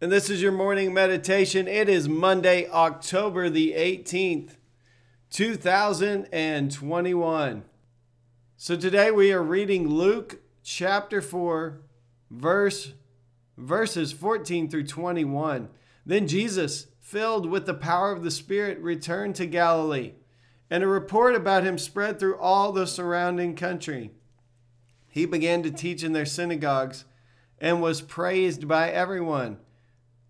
and this is your morning meditation. It is Monday, October the 18th, 2021. So today we are reading Luke chapter 4, verse verses 14 through 21. Then Jesus, filled with the power of the Spirit, returned to Galilee, and a report about him spread through all the surrounding country. He began to teach in their synagogues and was praised by everyone.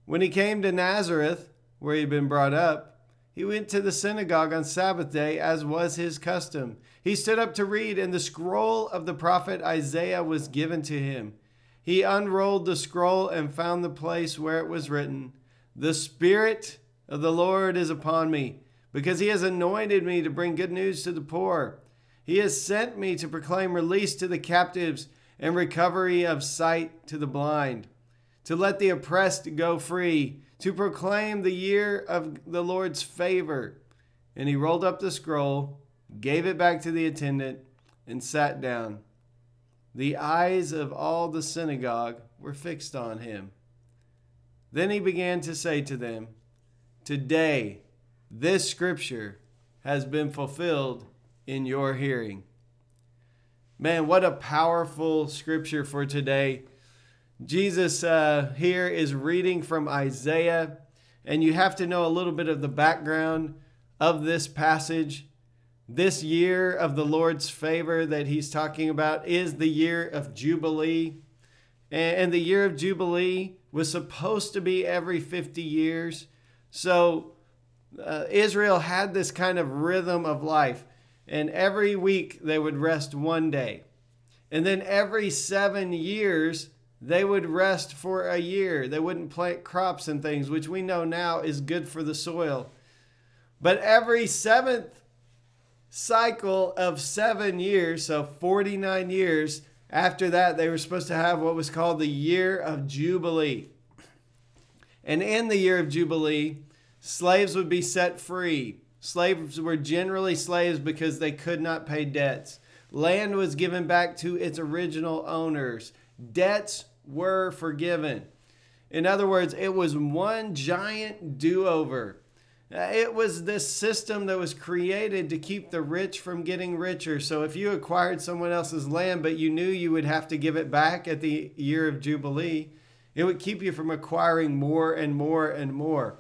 When he came to Nazareth, where he had been brought up, he went to the synagogue on Sabbath day, as was his custom. He stood up to read, and the scroll of the prophet Isaiah was given to him. He unrolled the scroll and found the place where it was written, The Spirit of the Lord is upon me, because he has anointed me to bring good news to the poor. He has sent me to proclaim release to the captives and recovery of sight to the blind, to let the oppressed go free, to proclaim the year of the Lord's favor. And he rolled up the scroll, gave it back to the attendant, and sat down. The eyes of all the synagogue were fixed on him. Then he began to say to them, Today, this scripture has been fulfilled in your hearing. Man, what a powerful scripture for today. Jesus uh, here is reading from Isaiah, and you have to know a little bit of the background of this passage. This year of the Lord's favor that he's talking about is the year of Jubilee. And the year of Jubilee was supposed to be every 50 years. So uh, Israel had this kind of rhythm of life and every week they would rest one day. And then every seven years, they would rest for a year. They wouldn't plant crops and things, which we know now is good for the soil. But every seventh cycle of seven years, so 49 years, after that, they were supposed to have what was called the year of Jubilee. And in the year of Jubilee, slaves would be set free. Slaves were generally slaves because they could not pay debts. Land was given back to its original owners. Debts were forgiven. In other words, it was one giant do over. Uh, it was this system that was created to keep the rich from getting richer. So if you acquired someone else's land, but you knew you would have to give it back at the year of Jubilee, it would keep you from acquiring more and more and more.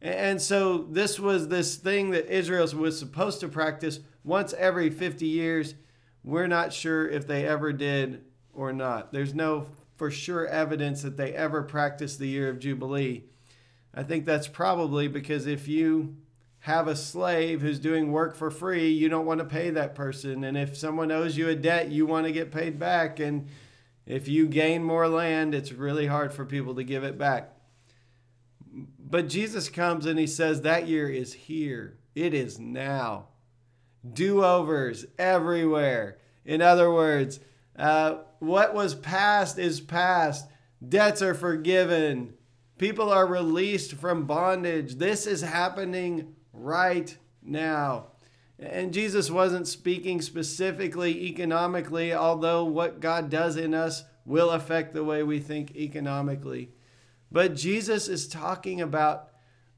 And so this was this thing that Israel was supposed to practice once every 50 years. We're not sure if they ever did or not. There's no for sure evidence that they ever practiced the year of Jubilee. I think that's probably because if you have a slave who's doing work for free, you don't want to pay that person. And if someone owes you a debt, you want to get paid back. And if you gain more land, it's really hard for people to give it back. But Jesus comes and he says, That year is here. It is now. Do overs everywhere. In other words, uh, what was past is past. Debts are forgiven. People are released from bondage. This is happening right now. And Jesus wasn't speaking specifically economically, although what God does in us will affect the way we think economically. But Jesus is talking about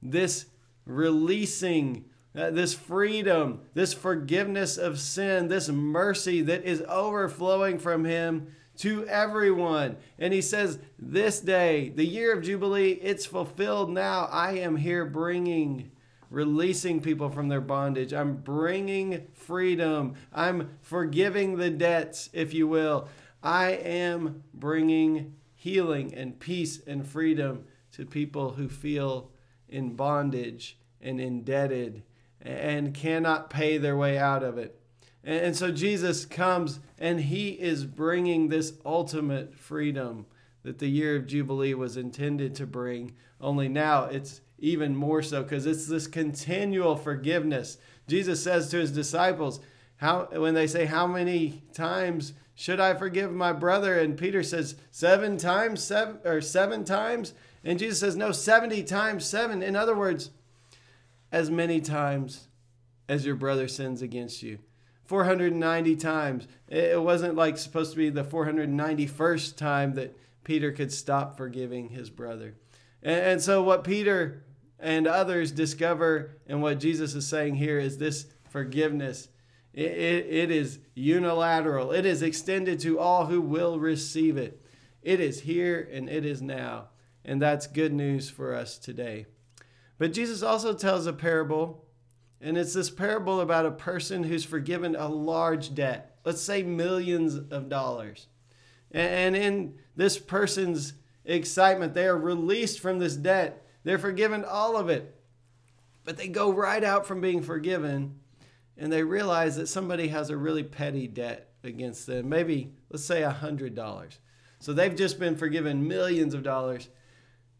this releasing, Uh, this freedom, this forgiveness of sin, this mercy that is overflowing from Him to everyone. And He says, This day, the year of Jubilee, it's fulfilled now. I am here bringing releasing people from their bondage. I'm bringing freedom. I'm forgiving the debts, if you will. I am bringing healing and peace and freedom to people who feel in bondage and indebted and cannot pay their way out of it. And so Jesus comes and he is bringing this ultimate freedom that the year of Jubilee was intended to bring. Only now it's even more so because it's this continual forgiveness. Jesus says to his disciples, how when they say how many times should I forgive my brother and Peter says 7 times 7 or 7 times and Jesus says no 70 times 7 in other words as many times as your brother sins against you 490 times it wasn't like supposed to be the 491st time that Peter could stop forgiving his brother and, so what Peter and others discover and what Jesus is saying here is this forgiveness it, it, it is unilateral. It is extended to all who will receive it. It is here and it is now. And that's good news for us today. But Jesus also tells a parable, and it's this parable about a person who's forgiven a large debt, let's say millions of dollars. And in this person's excitement, they are released from this debt. They're forgiven all of it. But they go right out from being forgiven and they realize that somebody has a really petty debt against them, maybe let's say a hundred dollars. So they've just been forgiven millions of dollars,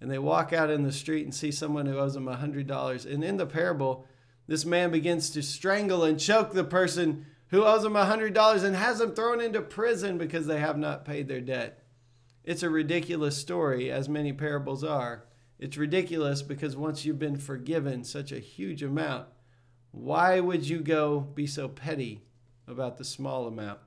and they walk out in the street and see someone who owes them a hundred dollars. And in the parable, this man begins to strangle and choke the person who owes them a hundred dollars and has them thrown into prison because they have not paid their debt. It's a ridiculous story, as many parables are. It's ridiculous because once you've been forgiven such a huge amount, why would you go be so petty about the small amount?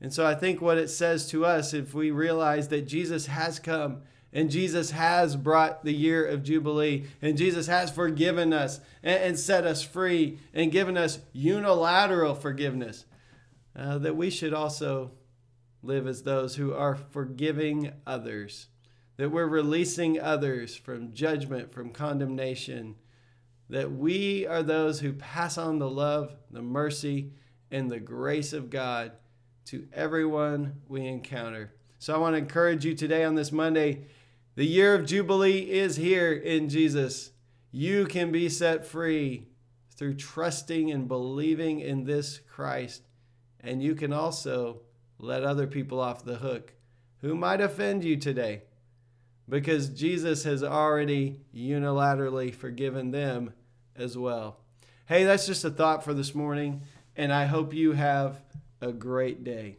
And so I think what it says to us, if we realize that Jesus has come and Jesus has brought the year of Jubilee and Jesus has forgiven us and, and set us free and given us unilateral forgiveness, uh, that we should also live as those who are forgiving others, that we're releasing others from judgment, from condemnation that we are those who pass on the love, the mercy, and the grace of God to everyone we encounter. So I want to encourage you today on this Monday. The year of Jubilee is here in Jesus. You can be set free through trusting and believing in this Christ. And you can also let other people off the hook who might offend you today because Jesus has already unilaterally forgiven them as well. Hey, that's just a thought for this morning, and I hope you have a great day.